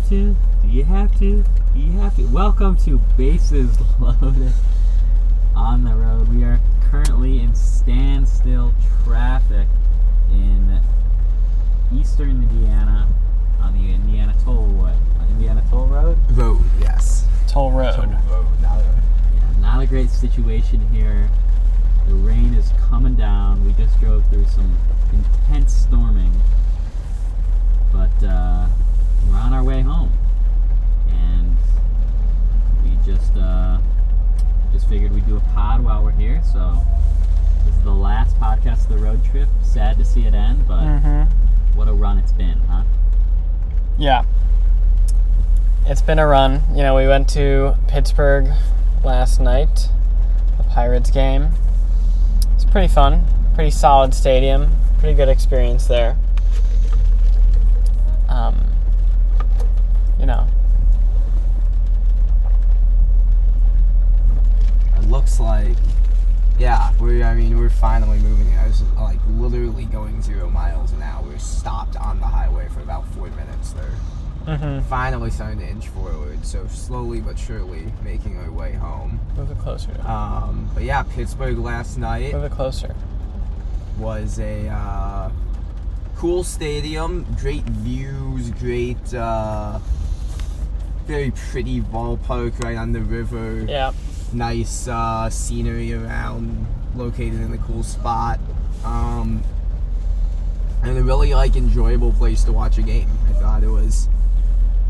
have to? Do you have to? Do you have to? Welcome to Bases Loaded on the road. We are currently in standstill traffic in eastern Indiana on the Indiana Toll what? Indiana Toll Road. Road, yes. Toll Road. Road, not a- Yeah, not a great situation here. The rain is coming down. We just drove through some intense storming, but uh, we're on our way home, and we just uh, just figured we'd do a pod while we're here. So this is the last podcast of the road trip. Sad to see it end, but Mm-hmm. what a run it's been, huh? Yeah. It's been a run. You know, we went to Pittsburgh last night, the Pirates game. It's pretty fun. Pretty solid stadium. Pretty good experience there. Um, you know, It looks like, yeah, we're, I mean, we're finally moving. I was like literally going zero miles an hour. We Stopped on the highway for about four minutes there. mm-hmm. Finally starting to inch forward. So slowly but surely making our way home. move it closer. Um, but yeah, Pittsburgh last night Move it closer. was a uh, cool stadium, great views, great, uh, very pretty ballpark right on the river. Yeah. Nice uh, scenery around, located in a cool spot, um, and a really like enjoyable place to watch a game. I thought it was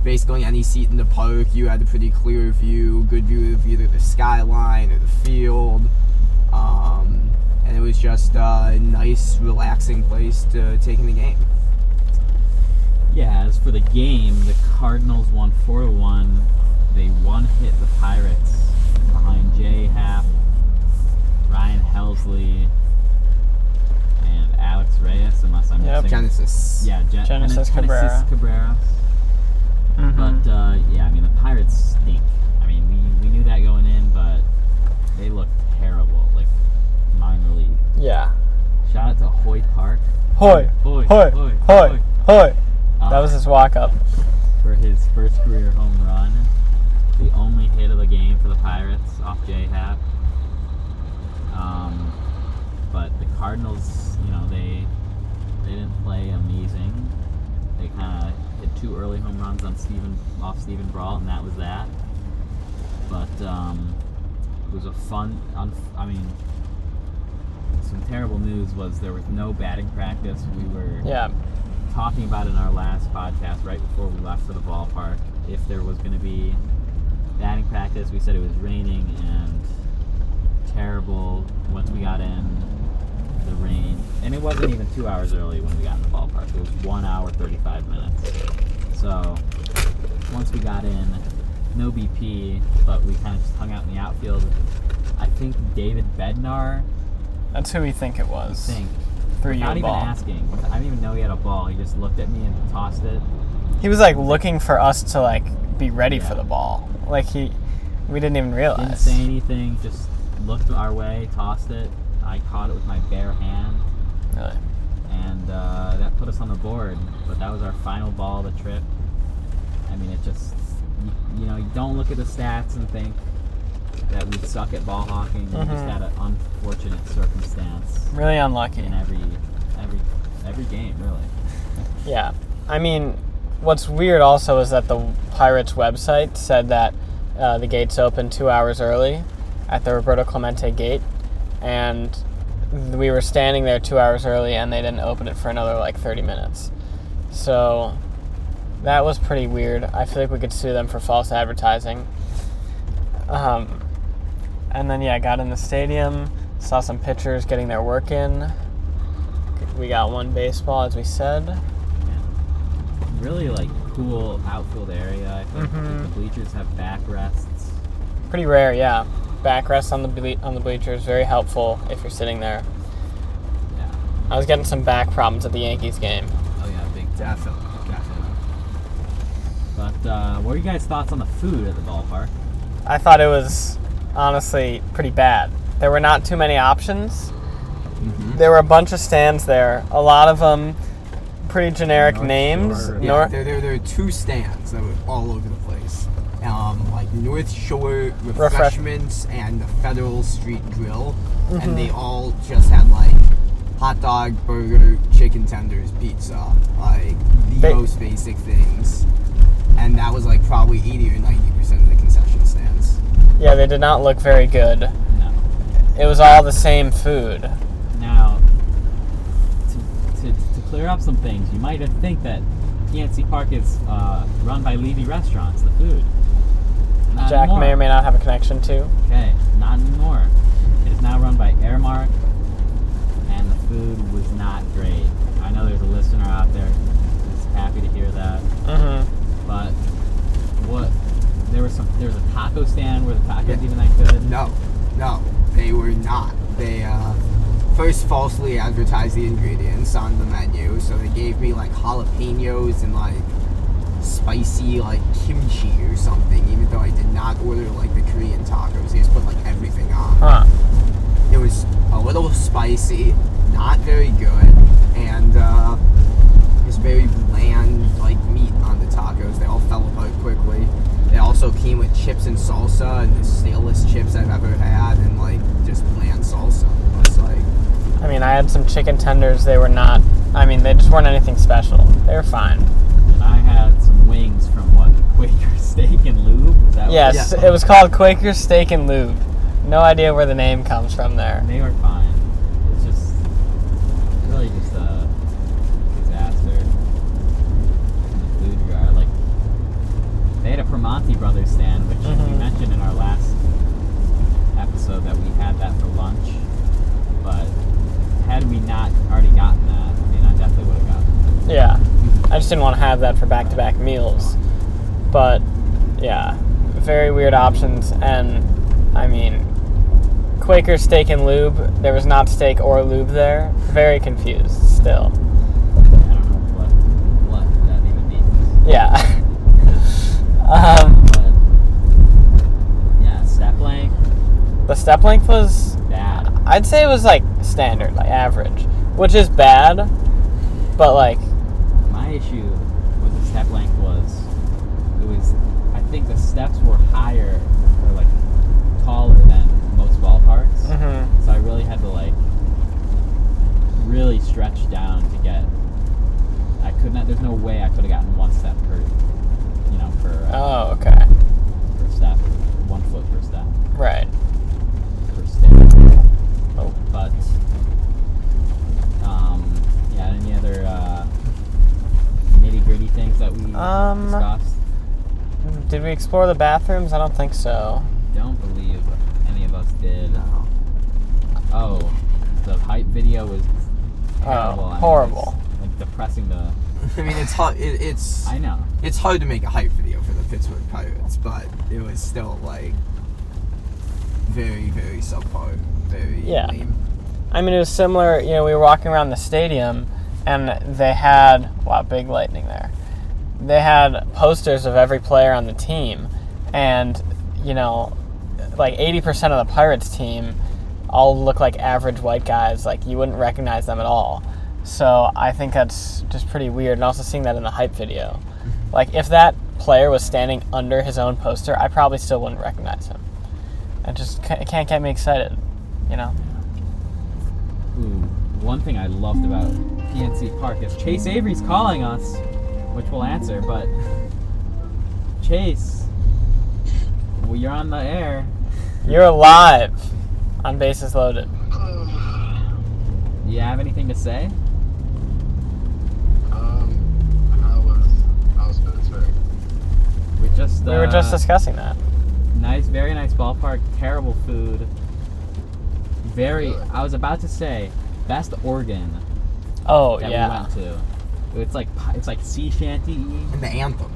basically any seat in the park. You had a pretty clear view, good view of either the skyline or the field. Um, and it was just a nice, relaxing place to take in the game. Yeah, as for the game, the Cardinals won 4 to 1. They one hit the Pirates behind Jay Happ, Ryan Helsley, and Alex Reyes, unless I'm Yep. missing. Genesis. Yeah, Gen- Genesis Genesis Cabrera. Cabrera. Mhm. But uh, yeah, I mean the Pirates stink. I mean we, we knew that going in, but they look terrible, like minor league. yeah. Shout out to Hoy Park. Hoy, Hoy, hoy, hoy, hoy, hoy. Uh, That was his walk up. for his first career home run. The only hit of the game for the Pirates off J Happ. Um, but the Cardinals, you know, they they didn't play amazing. They kind of hit two early home runs on Steven off Steven Brault, and that was that. But um, it was a fun. Unf- I mean, some terrible news was there was no batting practice. We were Yeah. Talking about in our last podcast right before we left for the ballpark if there was going to be batting practice. We said it was raining and terrible once we got in the rain. And it wasn't even two hours early when we got in the ballpark. It was one hour, 35 minutes. So once we got in, no BP, but we kind of just hung out in the outfield. I think David Bednar, That's who we think it I was. think, Threw you not a even asking. I didn't even know he had a ball. He just looked at me and tossed it. He was like looking for us to like be ready Yeah. for the ball. Like he, we didn't even realize. Didn't say anything. Just looked our way, tossed it. I caught it with my bare hand, Really. and uh, that put us on the board. But that was our final ball of the trip. I mean, it just you, you know you don't look at the stats and think that we suck at ball hawking. We just Mhm. had an unfortunate circumstance Really unlucky. in every every every game, really. Yeah. I mean, what's weird also is that the Pirates website said that uh, the gates opened two hours early at the Roberto Clemente gate, and we were standing there two hours early, and they didn't open it for another like 30 minutes. So that was pretty weird. I feel like we could sue them for false advertising. Um, and then yeah, got in the stadium, saw some pitchers getting their work in. We got one baseball, as we said. Yeah. Really like cool outfield area. I think like, Mhm. the bleachers have backrests. Pretty rare, yeah. Backrest on the ble- on the bleachers, very helpful if you're sitting there. Yeah. I was getting some back problems at the Yankees game. Oh yeah, big. Definitely, definitely. But uh, what are you guys' thoughts on the food at the ballpark? I thought it was honestly pretty bad. There were not too many options. There were a bunch of stands there. A lot of them pretty generic North names. Shore. Yeah, Nor- there, there, there are two stands that were all over the place. Um, like North Shore Refresh- Refreshments and the Federal Street Grill, Mhm. and they all just had like hot dog, burger, chicken tenders, pizza, like the Ba- most basic things. And that was like probably 80 or 90 percent of the concession stands. Yeah, they did not look very good. No. It was all the same food. Now, to, to, to clear up some things, you might have think that PNC Park is uh, run by Levy Restaurants, the food. Not Jack anymore. may or may not have a connection to. Okay, not anymore. It is now run by Aramark, and the food was not great. I know there's a listener out there who's happy to hear that, Mm-hmm. but what? There was some. There was a taco stand where the tacos Yeah. even that good. No, no, they were not. They uh, first falsely advertised the ingredients on the menu, so they gave me like jalapenos and like spicy like kimchi or something, even though I did not order like the Korean tacos. They just put like everything on. Huh. It was a little spicy, not very good, and uh, it's very bland like meat on the tacos. They all fell apart quickly. They also came with chips and salsa, and the stalest chips I've ever had, and like just bland salsa. It's like I mean, I had some chicken tenders. They were not. I mean, they just weren't anything special. They were fine. And I had some wings from what Quaker Steak and Lube. Was that what Yes, Yeah. it was called Quaker Steak and Lube. No idea where the name comes from there. They were fine. It's just really just a disaster in the food regard. Like they had a Primanti Brothers stand, which we Mhm. mentioned in our last episode that we had that for lunch. But had we not already gotten that, I mean, I definitely would have gotten it. Yeah, I just didn't want to have that for back-to-back meals. But yeah, very weird options. And I mean, Quaker Steak and Lube. There was not steak or lube there. Very confused still. I don't know what what that even means. Yeah. um, But yeah, step length the step length was bad. I'd say it was like standard, like average, which is bad, but like, My issue with the step length was it was I think the steps were higher or like taller than most ballparks. mhm. So I really had to like really stretch down to get I could not there's no way I could have gotten one step per per uh, oh, okay, per step. One foot per step. right. Per step. Oh, But um yeah, any other uh nitty gritty things that we Um, discussed? did we explore the bathrooms? I don't think so. don't believe any of us did. Oh, the hype video was terrible. I mean, horrible. like depressing to. I mean, it's hard. It, it's I know. it's hard to make a hype video for the Pittsburgh Pirates, but it was still like very, very subpar, very Yeah. lame. I mean, it was similar. You know, we were walking around the stadium, and they had wow, big lightning there. They had posters of every player on the team, and you know, like eighty percent of the Pirates team all look like average white guys. Like you wouldn't recognize them at all. So I think that's just pretty weird. And also seeing that in the hype video, like if that player was standing under his own poster, I probably still wouldn't recognize him. It just it can't get me excited, you know. Ooh, one thing I loved about PNC Park is Chase Avery's calling us, which we'll answer. But Chase, well, you're on the air. You're alive on Bases Loaded. Do you have anything to say? Um, how was how was Pittsburgh? We just We were just uh, discussing that. Nice, very nice ballpark. Terrible food. Very. I was about to say best organ Oh that yeah. we went to. It's like it's like sea shanty. And the anthem.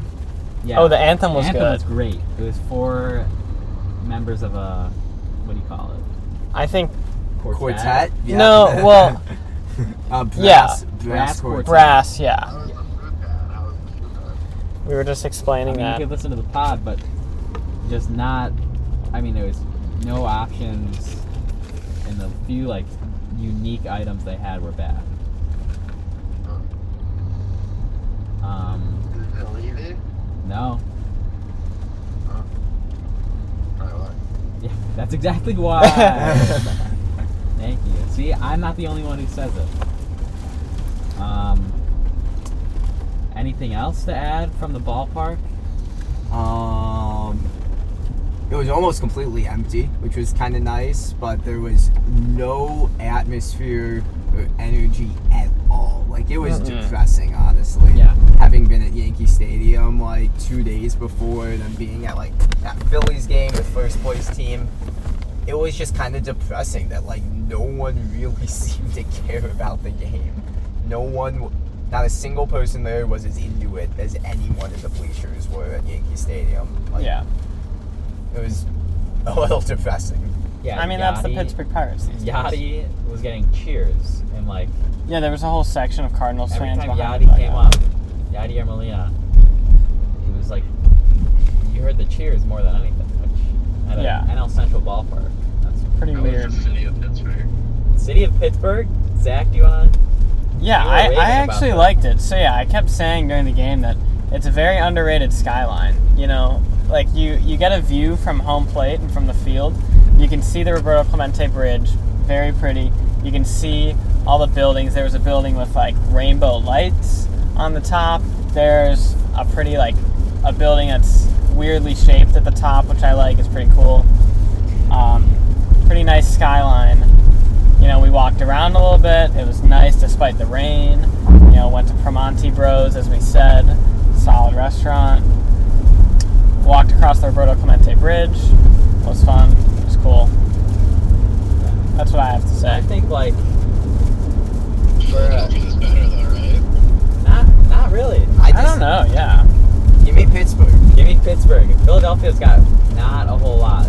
Yeah. Oh, the anthem was anthem good. was great. It was four members of a what do you call it? I think Quartet? No, well- uh, brass, Yeah. brass, Brass quartet. brass. Yeah, How was the food bad? How was the food bad? We were just I explaining that. you could listen to the pod, but just not. I mean, there was no options, and the few like unique items they had were bad. Um, Is it no. Oh. Probably. Yeah, that's exactly why. Thank you. See, I'm not the only one who says it. Um, anything else to add from the ballpark? Um, it was almost completely empty, which was kind of nice, but there was no atmosphere or energy at all. Like it was Mm-mm. depressing, honestly. Yeah. Having been at Yankee Stadium like two days before, and then being at like that Phillies game, the first place team, it was just kind of depressing that like no one really seemed to care about the game. No one, not a single person there was as into it as anyone in the bleachers were at Yankee Stadium. Like, Yeah. it was a little depressing. Yeah, I mean, that's the Pittsburgh Pirates. These days. Was getting cheers and like Yeah, there was a whole section of Cardinals every fans time behind Yadi came dugout. up, Yadi or Molina, it was like you heard the cheers more than anything. Which at a Yeah. NL Central ballpark, that's Pretty How weird. was the city of Pittsburgh? City of Pittsburgh. Zach, do you want? Yeah, I, I actually liked it. So yeah, I kept saying during the game that it's a very underrated skyline. You know, like you you get a view from home plate and from the field. You can see the Roberto Clemente Bridge, very pretty. You can see all the buildings. There was a building with like rainbow lights on the top. There's a pretty like a building that's weirdly shaped at the top, which I like. It's pretty cool. Um, pretty nice skyline you know, we walked around a little bit. It was nice despite the rain. You know, went to Primanti Bros, as we said. Solid restaurant. Walked across the Roberto Clemente Bridge. It Was fun. It was cool. That's what I have to say. I think like Philadelphia's uh, better though, right? not not really. I, I don't know, yeah. Give me Pittsburgh. Give me Pittsburgh. Philadelphia's got not a whole lot.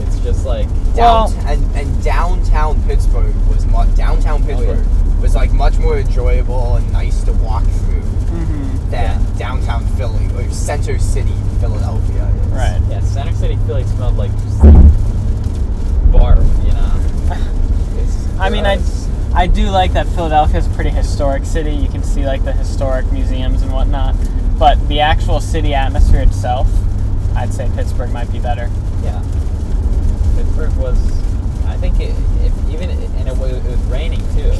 It's just like Well- and, and downtown Pittsburgh was mu- downtown Oh, yeah. Pittsburgh was like much more enjoyable and nice to walk through Mm-hmm. than downtown Philly or Center City, Philadelphia. Is. Right. yeah, Center City Philly smelled like just barf, you know. It's I mean, I. I do like that Philadelphia is a pretty historic city. You can see like the historic museums and whatnot. But the actual city atmosphere itself, I'd say Pittsburgh might be better. Yeah. Was, I think, it, if even and it was, it was raining too.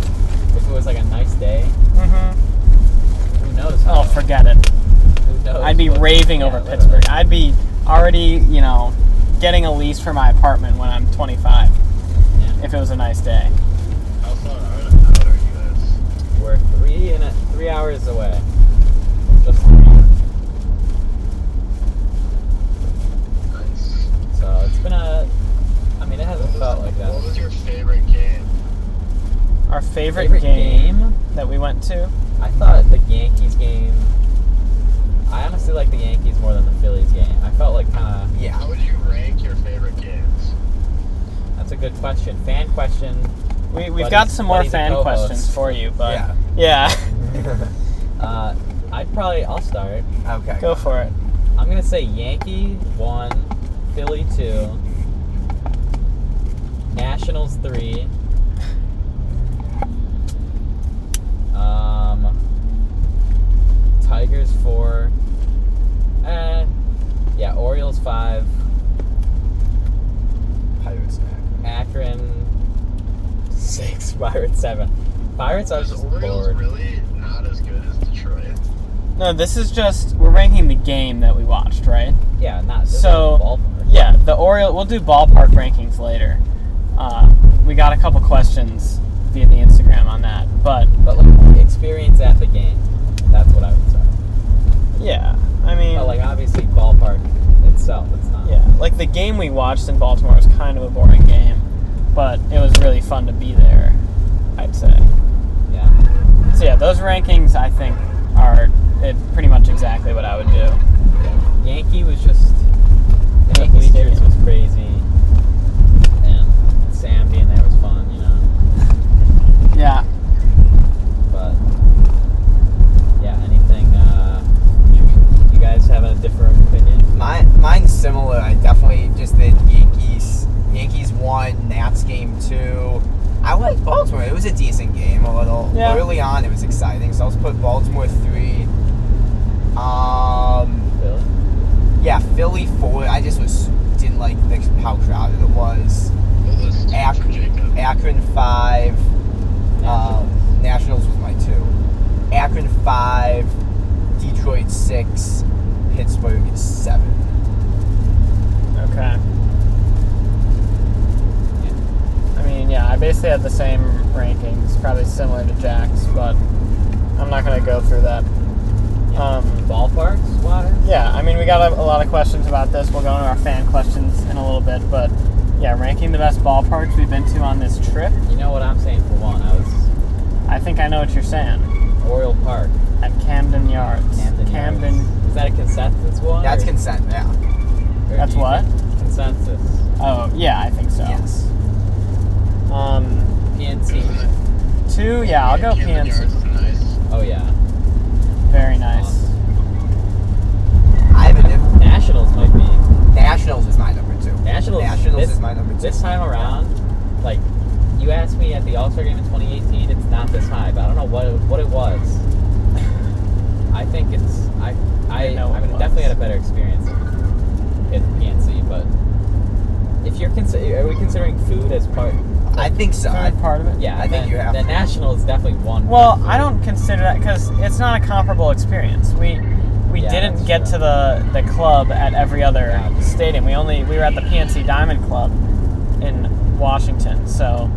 If it was like a nice day, Mm-hmm. who knows? How, Oh, forget it. who knows I'd be what- raving yeah, over literally. Pittsburgh. I'd be already, you know, getting a lease for my apartment when I'm 25 Yeah. if it was a nice day. How far out, out are you guys? We're three and a, three hours away. Just so it's been a. I mean, it hasn't felt like that. What was your favorite game? Our favorite, Favorite game, game? that we went to. I thought the Yankees game. I honestly like the Yankees more than the Phillies game. I felt like kind of. Yeah. How would you rank your favorite games? That's a good question. Fan question. We, we've Buddy's- got some more fan questions for you, but Yeah. yeah, Uh, I'd probably. I'll start. Okay. go for it. I'm gonna say Yankee one, Philly two, Nationals three. Um, Tigers four. Eh, yeah, Orioles five, Pirates back. Akron six, Pirates seven. Pirates are was just Orioles bored. really not as good as Detroit? No, this is just we're ranking the game that we watched, right? Yeah, not this So, is ballpark. Yeah, the Oriole. We'll do ballpark rankings later. Uh, we got a couple questions via the Instagram on that, but but like experience at the game. That's what I would say. yeah, I mean, But like obviously ballpark itself, it's not. yeah, like the game we watched in Baltimore was kind of a boring game, but it was really fun to be there. I'd say. Yeah. So yeah, those rankings I think are it, pretty much exactly what I would do. Yankee was just Yankee Stadium. was crazy, Sam being there was fun, you know. Yeah. But yeah, anything? Uh, you guys have a different opinion? Mine, mine's similar. I definitely just the Yankees. Yankees won. Nats game two. I like Baltimore. It was a decent game. A little Yeah. early on, it was exciting. So let's put Baltimore three. Um, Philly? yeah, Philly four. I just was didn't like the, how crowded it was two Ak- for Jacob? Akron five. Um, Nationals was my two. Akron five. Detroit six. Pittsburgh seven. Okay. I mean, yeah, I basically had the same rankings, probably similar to Jack's, but I'm not gonna go through that. Um, Ballparks wise? yeah, I mean, we got a, a lot of questions about this. We'll go into our fan questions in a little bit, but yeah, ranking the best ballparks we've been to on this trip. You know what I'm saying for one? I was I think I know what you're saying. Oriole Park. At Camden Yards. Camden. Camden. Yards. Is that a consensus one? That's or- consent. Yeah. or That's what? Consensus. Oh, yeah, I think so. Yes. Um, PNC. two, yeah, I'll go Camden Yards PNC. is nice. Oh yeah. Very nice. I have a diff- Nationals might be. Nationals is my number two. Nationals. Nationals this, is my number two. This time around, like, you asked me at the All Star game in 2018, it's not this high, but I don't know what it, what it was. I think it's I I know I what mean it definitely had a better experience in PNC, but if you're consider are we considering food as part? I think so. I, Food part of it? Yeah, I think you have The to. is definitely one. Well, I don't consider that because it's not a comparable experience. We we Yeah, didn't get true. to the the club at every other Yeah. stadium. We only we were at the PNC Diamond Club in Washington, so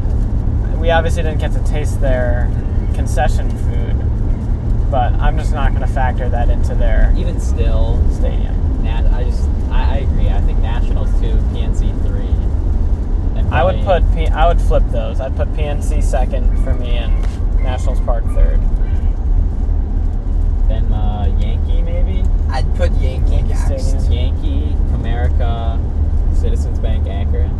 we obviously didn't get to taste their concession food. But I'm just not going to factor that into their even still. stadium. Nat, I just I, I agree. I think Nationals two, PNC three. I would put P- I would flip those. I'd put PNC second for me and Nationals Park third. Yankee maybe. I'd put Yankee Yankee next. Yankee, Comerica, Citizens Bank, Akron.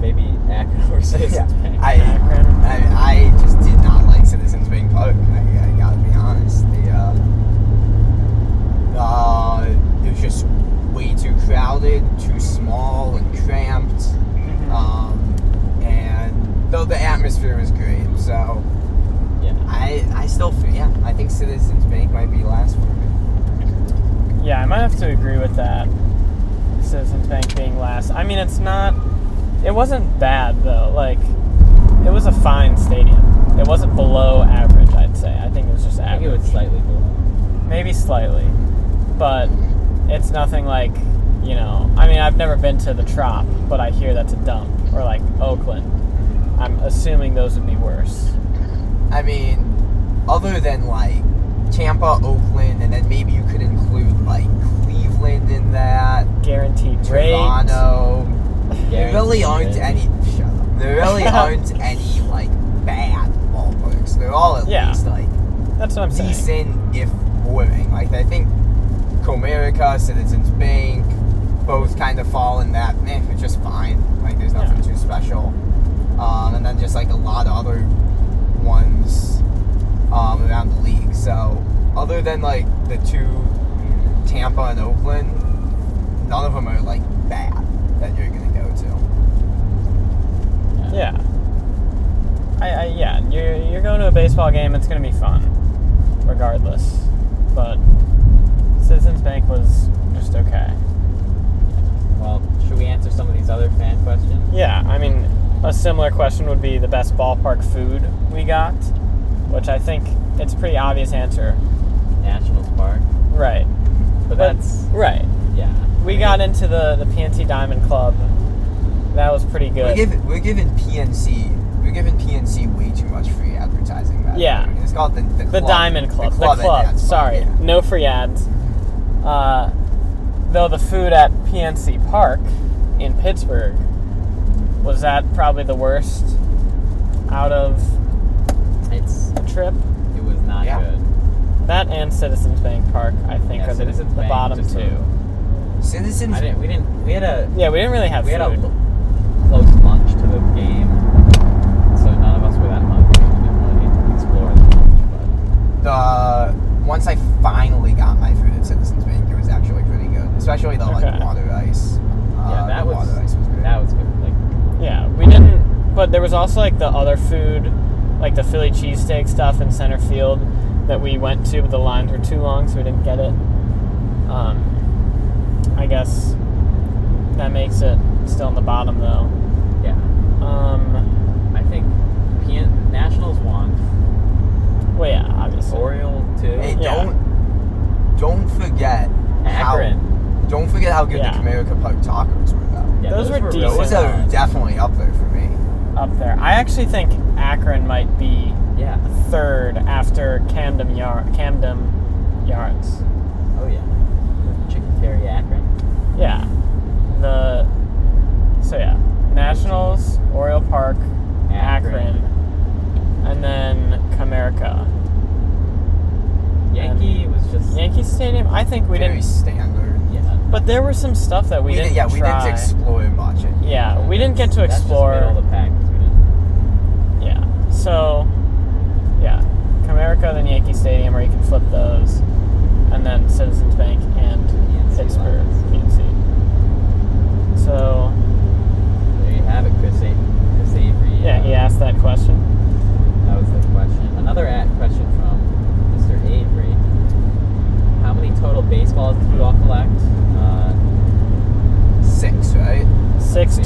Maybe Akron or Citizens Yeah, Bank. I, Akron. I I just did not like Citizens Bank Park. I, I gotta be honest. The uh, uh, it was just way too crowded, too small and cramped. Mhm. Um, and though the atmosphere was great, so yeah. I I still feel yeah I think Citizens Bank might be last for me. Yeah, I might have to agree with that. Citizens Bank being last. I mean, it's not. It wasn't bad though. Like, it was a fine stadium. It wasn't below average. I'd say. I think it was just I think it was slightly below. Maybe slightly, but it's nothing like. You know, I mean, I've never been to the Trop, but I hear that's a dump. Or like Oakland. I'm assuming those would be worse. I mean, other than like Tampa, Oakland, and then maybe you could include like Cleveland in that, Guaranteed. Toronto. There really aren't any. Shut up. There really aren't any like bad ballparks. They're all at Yeah. least like That's what I'm saying. decent, if boring. Like I think Comerica, Citizens Bank, both kind of fall in that. Eh, it's just fine. Like there's nothing Yeah. too special. Um, and then just like a lot of other ones um, around the league. So other than like the two, Tampa and Oakland, none of them are like bad that you're gonna go to. Yeah. I, I yeah, you're you're going to a baseball game. It's gonna be fun, regardless. But Citizens Bank was just okay. Well, should we answer some of these other fan questions? Yeah, I mean, a similar question would be the best ballpark food we got, which I think it's a pretty obvious answer. National Park. Right. But But- that's Right. yeah. We got into the the PNC Diamond Club. That was pretty We're good. giving we're giving PNC we're giving PNC way too much free advertising. That Yeah. it's called the the, The. Diamond Club. The club. at Nats Park, Sorry, yeah. no free ads. Uh, though the food at PNC Park in Pittsburgh was that probably the worst out of It's the trip. it was not Yeah. good. That and Citizens Bank Park, I think, Yeah, are the, Citizens the Bank bottom two. a- Citizens. I didn't. We didn't. We had a Yeah, we didn't really have we had a close lunch to the game, so none of us were that hungry. We didn't really explore that much. the once I finally got my food at Citizens Bank, it was actually pretty good, especially the Okay. like water ice. But Uh, yeah, that the was water ice was good. that was good. Like Yeah, we didn't. but there was also like the other food, like the Philly cheesesteak stuff in center field that we went to, but the lines were too long, so we didn't get it. Um, I guess that makes it still in the bottom though. Yeah. Um, I think PN Nationals won. well, yeah, obviously. Oriole too. Hey, Yeah. don't don't forget Akron. how don't forget how good Yeah. the Comerica Park tacos were though. Yeah, Those were really decent. Those are definitely up there for me. up there. I actually think Akron might be Yeah. third after Camden Yard, Camden Yards. Oh yeah. Chicken Terry Akron. Yeah. The so yeah, Nationals, Oriole Park, Akron, Akron. and then Comerica. Yankee was just. Yankee Stadium. I think we didn't, very standard. Yeah. but there was some stuff that we, We didn't. did, yeah, we didn't explore much. Yeah, we didn't get to explore. That's just explore. middle of the pack 'cause we didn't. Yeah. So, yeah, Comerica, then Yankee Stadium, or you can flip those, and then Citizens Bank and PNC Pittsburgh lines. PNC. So, There you have it, Chris, A- Chris Avery. yeah, he uh, asked that question. That was the question. Another at question from Mr. Avery. How many total baseballs did you all collect? Uh, Six, right? Six see.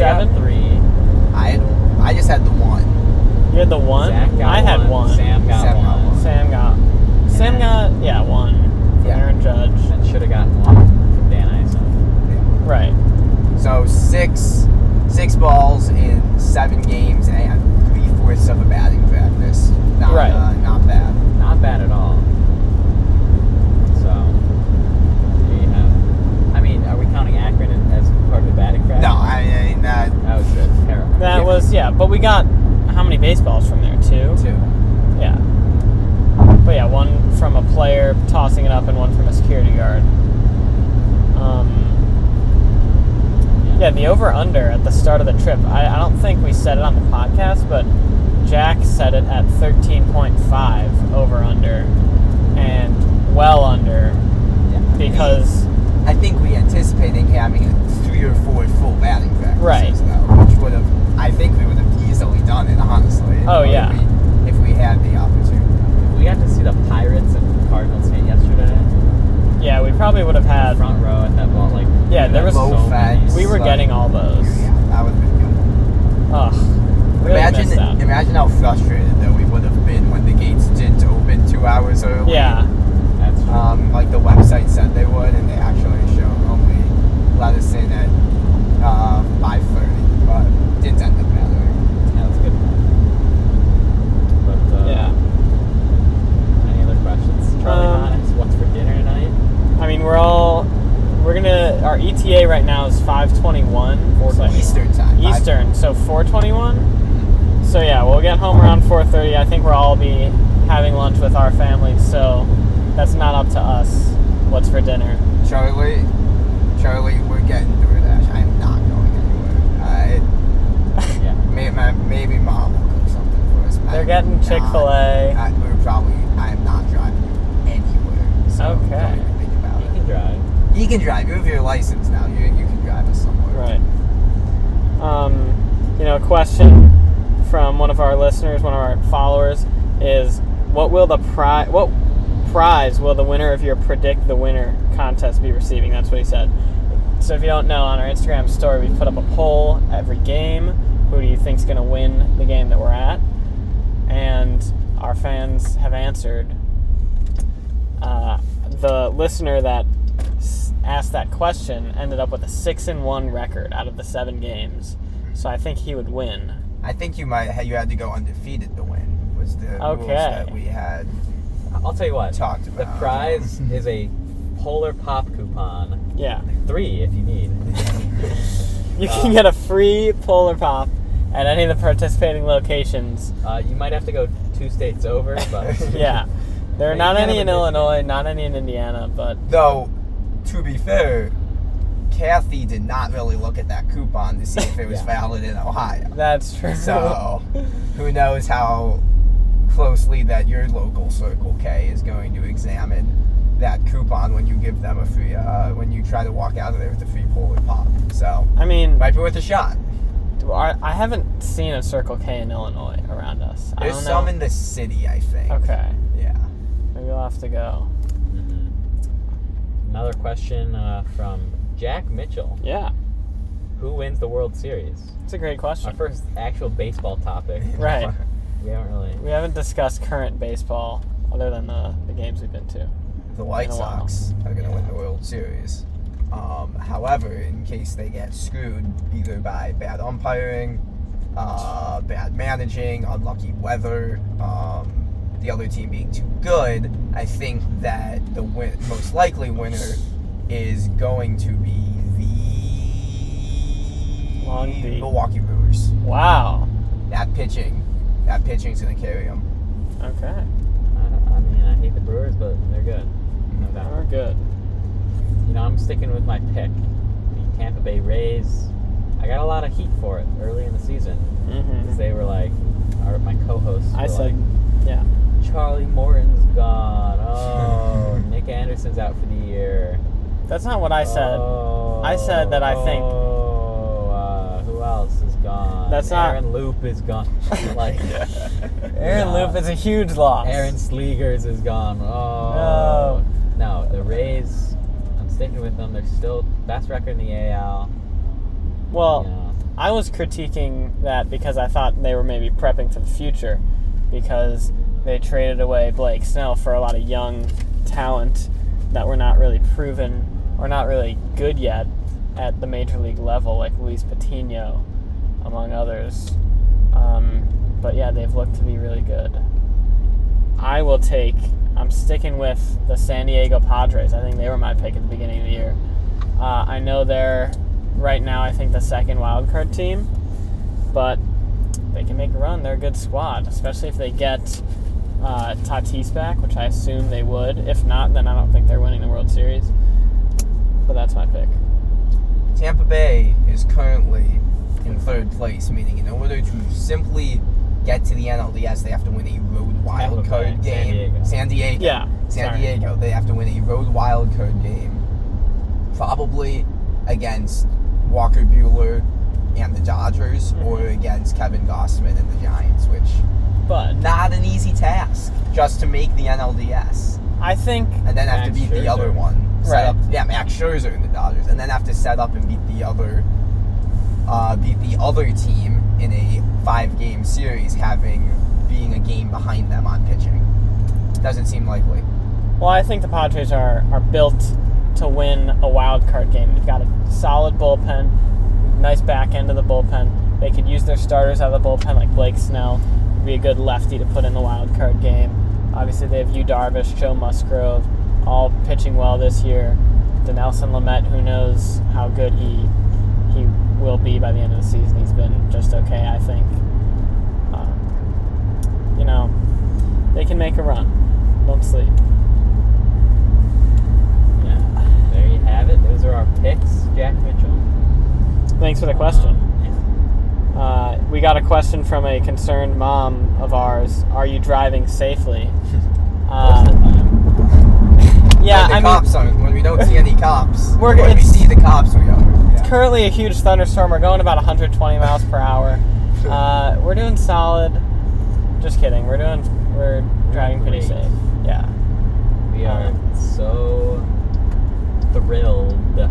Total should be I seven. three. I had, I just had the one. You had the one. Zach got I had one. one. Sam got Sam got one. one. Sam got. Sam got yeah one. From Yeah. Aaron Judge. And should have gotten one from Dan Ison. Right. So six six balls in seven games and three fourths of a batting practice. Not, Right. uh, not bad. Not bad at all. So, there you have. I mean, are we counting Akron as part of the batting practice? No, I mean that That was good. Terrible. That Yeah. was yeah, but we got how many baseballs from there? Two. too. Yeah. But yeah, one from a player tossing it up and one from a security guard. Um, yeah, the over under at the start of the trip. I, I don't think we said it on the podcast, but Jack said it at 13.5 over under and well under Yeah. because I think we anticipated having three or four full batting practices Right. though, which would have I think we would have easily done it honestly. Oh, if yeah. we, if we had the opportunity. We got to see the Pirates and Cardinals hit yesterday. yeah, we probably would have had. Front row at that ball, like Yeah, there was- so Low many. fence. We were Like, getting all those. Yeah, that would have been good. Ugh. Really imagine that. imagine how frustrated though we would have been when the gates didn't open two hours early. Yeah. That's true. Um, like the website said they would, and they actually showed only let us in at uh, 5:30, but didn't end up mattering. yeah, that's a good. point. But uh, Yeah. Any other questions? Charlie Um, Honest, what's for dinner tonight? I mean, we're all we're gonna our ETA right now is 5:21 so- Eastern time. five- Eastern, so 4:21. So yeah, we'll get home around 4:30. I think we'll all be having lunch with our families, so that's not up to us. What's for dinner? Charlie, Charlie, we're getting DoorDash. I am not going anywhere. I, Yeah. may, my, maybe mom will cook something for us. They're I'm getting Chick-fil-A. I, we're probably. I am not driving anywhere. So Okay. Don't even think about You it. can drive. You can drive. You have your license now. You you can drive us somewhere. Right. Um, you know, a question from one of our listeners, one of our followers, is what will the prize? What prize will the winner of your predict the winner contest be receiving? That's what he said. So if you don't know, on our Instagram story, we put up a poll every game. Who do you think's going to win the game that we're at? And our fans have answered. Uh, the listener that asked that question ended up with a six and one record out of the seven games. So I think he would win. I think you might. You had to go undefeated to win. Was the rules Okay. that we had. I'll tell you what. Talked about. The prize is a Polar Pop coupon. Yeah. Three if you need. You Uh, can get a free Polar Pop at any of the participating locations. Uh, you might have to go two states over, but Yeah. There are Yeah, not can't any in a Michigan. Illinois, not any in Indiana, but Though, to be fair, Kathy did not really look at that coupon to see if it was Yeah. valid in Ohio. that's true. So, who knows how closely that your local Circle K is going to examine that coupon when you give them a free, uh, when you try to walk out of there with a free polar pop. So, I mean, might be worth a shot. Do- are- I haven't seen a Circle K in Illinois around us. I There's don't know. some in the city, I think. Okay, Yeah. maybe we'll have to go. Mhm. Another question uh, from Jack Mitchell. Yeah, Who wins the World Series? it's a great question. Our first actual baseball topic. Right. We haven't really. We haven't discussed current baseball other than the, the games we've been to. The White In a while. Sox are going to win the World Series. Um, however, in case they get screwed either by bad umpiring, uh, bad managing, unlucky weather, um, the other team being too good, I think that the win- most likely winner is going to be the Long D. Milwaukee Brewers. Wow. That pitching, that pitching's going to carry them. Okay. I, I mean, I hate the Brewers, but they're good. No doubt. We're good. You know, I'm sticking with my pick, the Tampa Bay Rays. I got a lot of heat for it early in the season because Mm-hmm. they were like, our, my co-hosts. I were said, like, yeah. Charlie Morton's gone. Oh, Nick Anderson's out for the year. That's not what I said. Oh, I said that I think- Oh, uh, who else is gone? That's not- Aaron Loup is gone. like Aaron Nah. Loop is a huge loss. Aaron Slegers is gone. Oh no, the Rays. I'm sticking with them. They're still best record in the AL. Well, you know. I was critiquing that because I thought they were maybe prepping for the future because they traded away Blake Snell for a lot of young talent that were not really proven or not really good yet at the major league level, like Luis Patino, among others. Um, but yeah, they've looked to be really good. I will take. I'm sticking with the San Diego Padres. I think they were my pick at the beginning of the year. Uh, I know they're right now. I think the second wild card team, but they can make a run. They're a good squad, especially if they get uh, Tatis back, which I assume they would. If not, then I don't think they're winning the World Series. But that's my pick. Tampa Bay is currently in third place, meaning in order to simply get to the NLDS, they have to win a road wild card Bay, San game. Diego. San Diego. Yeah, San sorry. Diego. They have to win a road wild card game, probably against Walker Buehler and the Dodgers, Mm-hmm. or against Kevin Gausman and the Giants, which But not an easy task just to make the NLDS, I think and then have to Max beat the other one. Set Right. up, yeah, Max Scherzer and the Dodgers, and then have to set up and beat the other, uh, beat the other team in a five-game series, having being a game behind them on pitching. Doesn't seem likely. Well, I think the Padres are, are built to win a wild card game. They've got a solid bullpen, nice back end of the bullpen. They could use their starters out of the bullpen, like Blake Snell, would be a good lefty to put in the wild card game. Obviously, they have Yu Darvish, Joe Musgrove, all pitching well this year. Dinelson Lamet, who knows how good he he will be by the end of the season. He's been just okay, I think. Um, you know, they can make a run. Don't sleep. Yeah, there you have it. Those are our picks, Jack Mitchell. Thanks for the question. Uh, we got a question from a concerned mom of ours. Are you driving safely? Most of the Uh, yeah, when the I mean, cops aren't, when we don't see any cops, We're- when we see the cops, we are. Yeah. currently a huge thunderstorm. We're going about 120 miles per hour. Uh, we're doing solid. Just kidding. We're doing. We're driving pretty safe. Yeah. We are Um, so thrilled to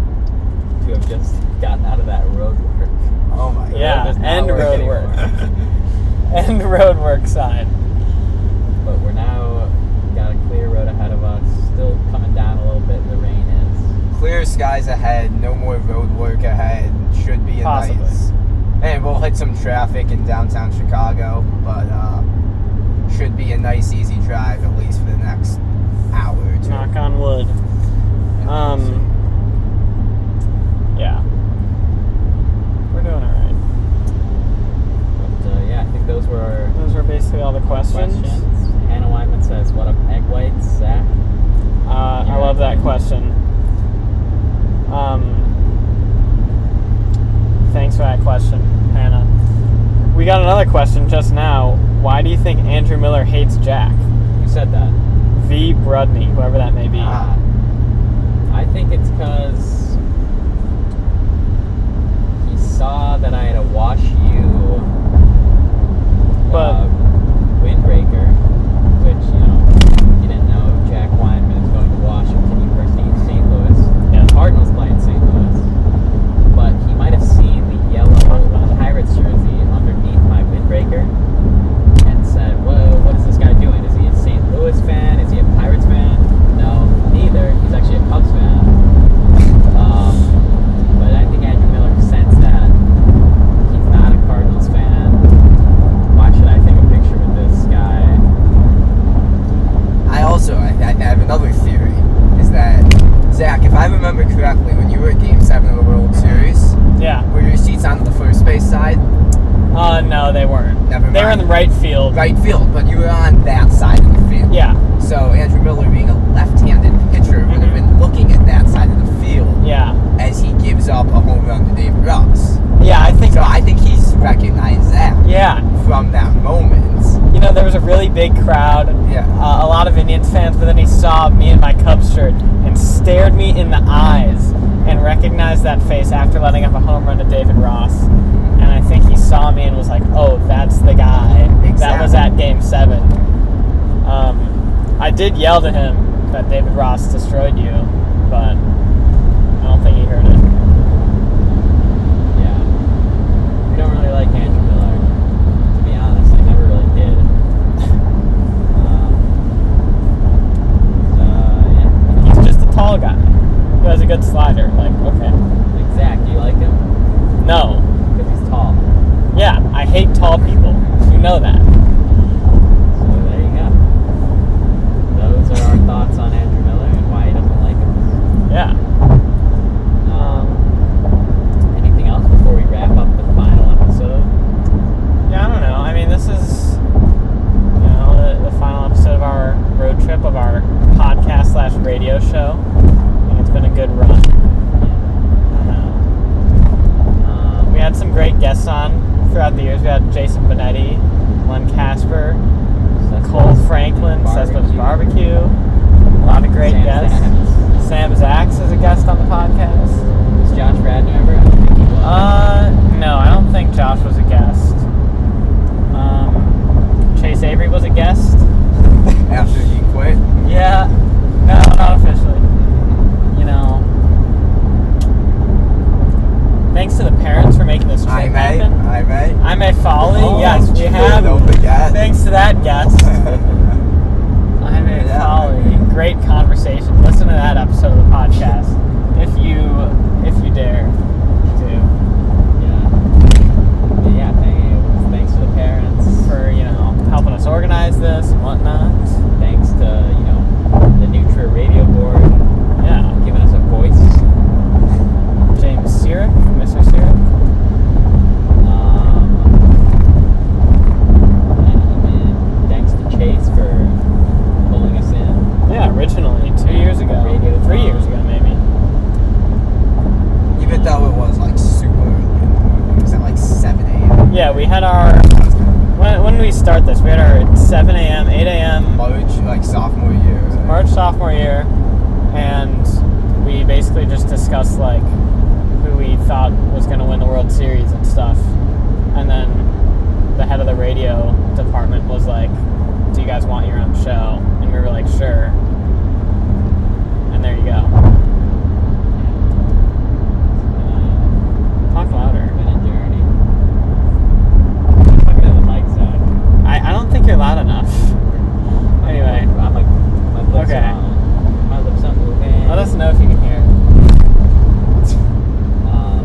have just gotten out of that road work. Oh my god. Yeah, does not and work road anymore. work. And road work side. But we're now got a clear road ahead of us. Still coming down a little bit. The rain is. Clear skies ahead, no more road work ahead. Should be a Possibly. nice. And we'll hit some traffic in downtown Chicago, but uh, should be a nice, easy drive at least for the next hour or two. Knock on wood. Um. Yeah. We're doing all right. But uh, yeah, I think those were our Those are basically all the questions. questions. Hannah Wyman says, "What up, egg whites, Zach?" Uh, I love that question. Um, thanks for that question, Hannah. We got another question just now. Why do you think Andrew Miller hates Jack? Who said that? V. Brudney, whoever that may be. Ah. I think it's because he saw that I had a wash you. But. Uh, I did yell to him that David Ross destroyed you, but I don't think he heard it. Yeah. We don't really like Andrew Miller. To be honest, I never really did. um, so, yeah. He's just a tall guy who has a good slider. Like, okay, Like Zach, do you like him? no, Because he's tall. yeah, I hate tall people. You know that. So there you go. Those are our thoughts on Andrew Miller and why he doesn't like him. Yeah. Um, anything else before we wrap up the final episode? Yeah, I don't know. I mean, this is, you know, the, the final episode of our road trip of our podcast slash radio show. I think it's been a good run. I don't know. Um, We had some great guests on throughout the years. We had Jason Benetti, Len Kasper, Cespedes Cole Franklin, Cespedes Barbecue. A lot of great Sam guests. Zaks. Sam Zax is a guest on the podcast. Was Josh Radner ever? I don't think he was. Uh, no, I don't think Josh was a guest. Um, Chase Avery was a guest. After he quit, Yeah. No, not officially. You know. Thanks to the parents for making this trip I may, happen. I may. I'm a Folly. Oh, yes, that's we true, have. Don't forget. Thanks to that guest. I'm a Yeah. Folly. Great conversation. Listen to that episode of the podcast if you if you dare to. Yeah. Yeah, thank, thanks to the parents. For you know helping us organize this and whatnot. Thanks to, you know, the New Trier Radio Board Yeah. giving us a voice. James Sirik, Mr. Sirik. Um, and then thanks to Chase for pulling us in. Yeah, originally two years ago, Radio three Tom. years ago maybe. Even though it was like super early in the morning, it was at like 7 a.m. Yeah, we had our when, when did we start this? We had our 7 a.m., 8 a.m. March, like sophomore year. right? March sophomore year, and we basically just discussed like who we thought was going to win the World Series and stuff. And then the head of the radio department was like, "Do you guys want your own show?" And we were like, "Sure." And there you go. Uh, Talk louder. been a journey. Look at the mic side. I, I don't think you're loud enough. Anyway, I'm like, my lips Okay. are on. My lips are moving. let us know if you can hear. Um,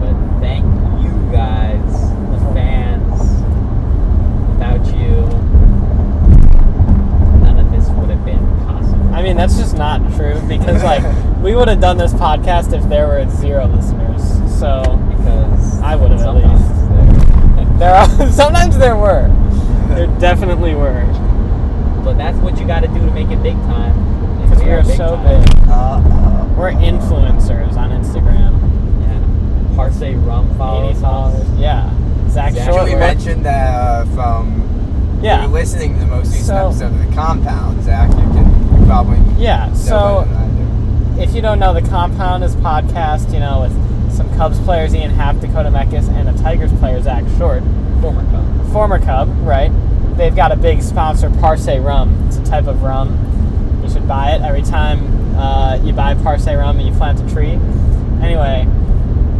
but thank you guys, the fans. Without you, none of this would have been possible. I mean, that's just not true because like we would have done this podcast if there were zero listeners. So because I would've at least. there- there are sometimes there were. There definitely were But that's what you got to do to make it big time. Because we are so time. big. Uh, uh, We're influencers on Instagram. Yeah. Parce rum follows 80 us. followers. Yeah. Zach Zach, Short. Should we we're- mention that uh, from Yeah. you're listening to the most recent So- episode of the Compound, Zach? You can probably Yeah. know So better than I do. If you don't know, the Compound is podcast. You know, with some Cubs players, Ian Happ, Dakota Mekkes, and a Tigers player, Zack Short. Former Cub. former Cub, right? They've got a big sponsor, Parce Rum. It's a type of rum. You should buy it every time uh, you buy Parce Rum and you plant a tree. Anyway,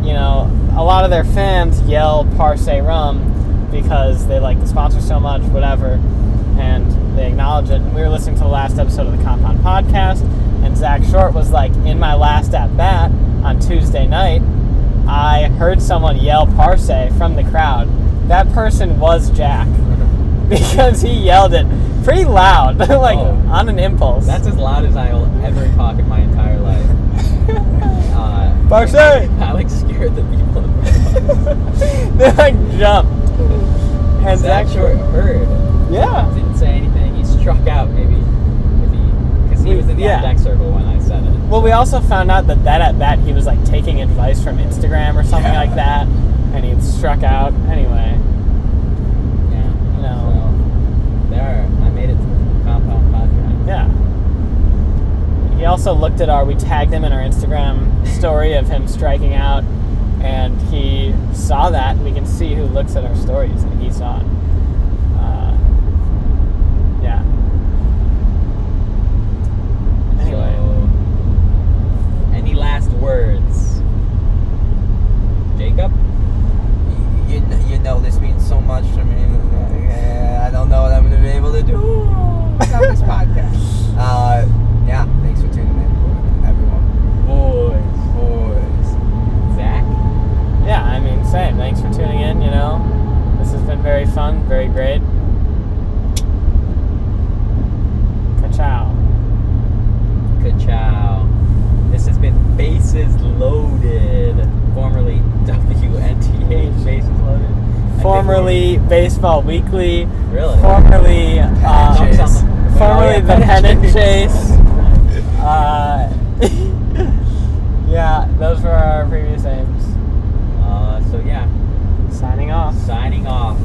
you know, a lot of their fans yell Parce Rum because they like the sponsor so much, whatever, and they acknowledge it. And we were listening to the last episode of the Compound Podcast, and Zack Short was like, in my last at bat on Tuesday night, I heard someone yell Parce from the crowd. That person was Jack because he yelled it pretty loud, like Oh. on an impulse. That's as loud as I'll ever talk in my entire life. Uh, Parce! I like scared the people they like jumped. And Zach Zack Short heard. Yeah. Didn't say anything. He struck out maybe. If he, because he was in the Yeah. deck circle when I said it. Well, we also found out that that at bat he was like taking advice from Instagram or something Yeah. like that, and he struck out anyway. Yeah. No. So, there. I made it to the compound podcast. Yeah. He also looked at our. We tagged him in our Instagram story of him striking out, and he saw that. We can see who looks at our stories, and he saw it. Uh, yeah. Anyway. So, any last words? Jacob? You, you know this means so much to me. I don't know what I'm going to be able to do without this podcast. Uh, yeah, thanks for tuning in, everyone. Boys. Boys. Zach? Yeah, I mean, same. Thanks for tuning in. You know, this has been very fun, very great. Ka-chow. Ka-chow. Bases Loaded, formerly WNTH is Loaded. Formerly Baseball Weekly. Really? Formerly, uh, the, oh, formerly the Pen Chase. uh, yeah, those were our previous names. Uh, so yeah. Signing off. Signing off.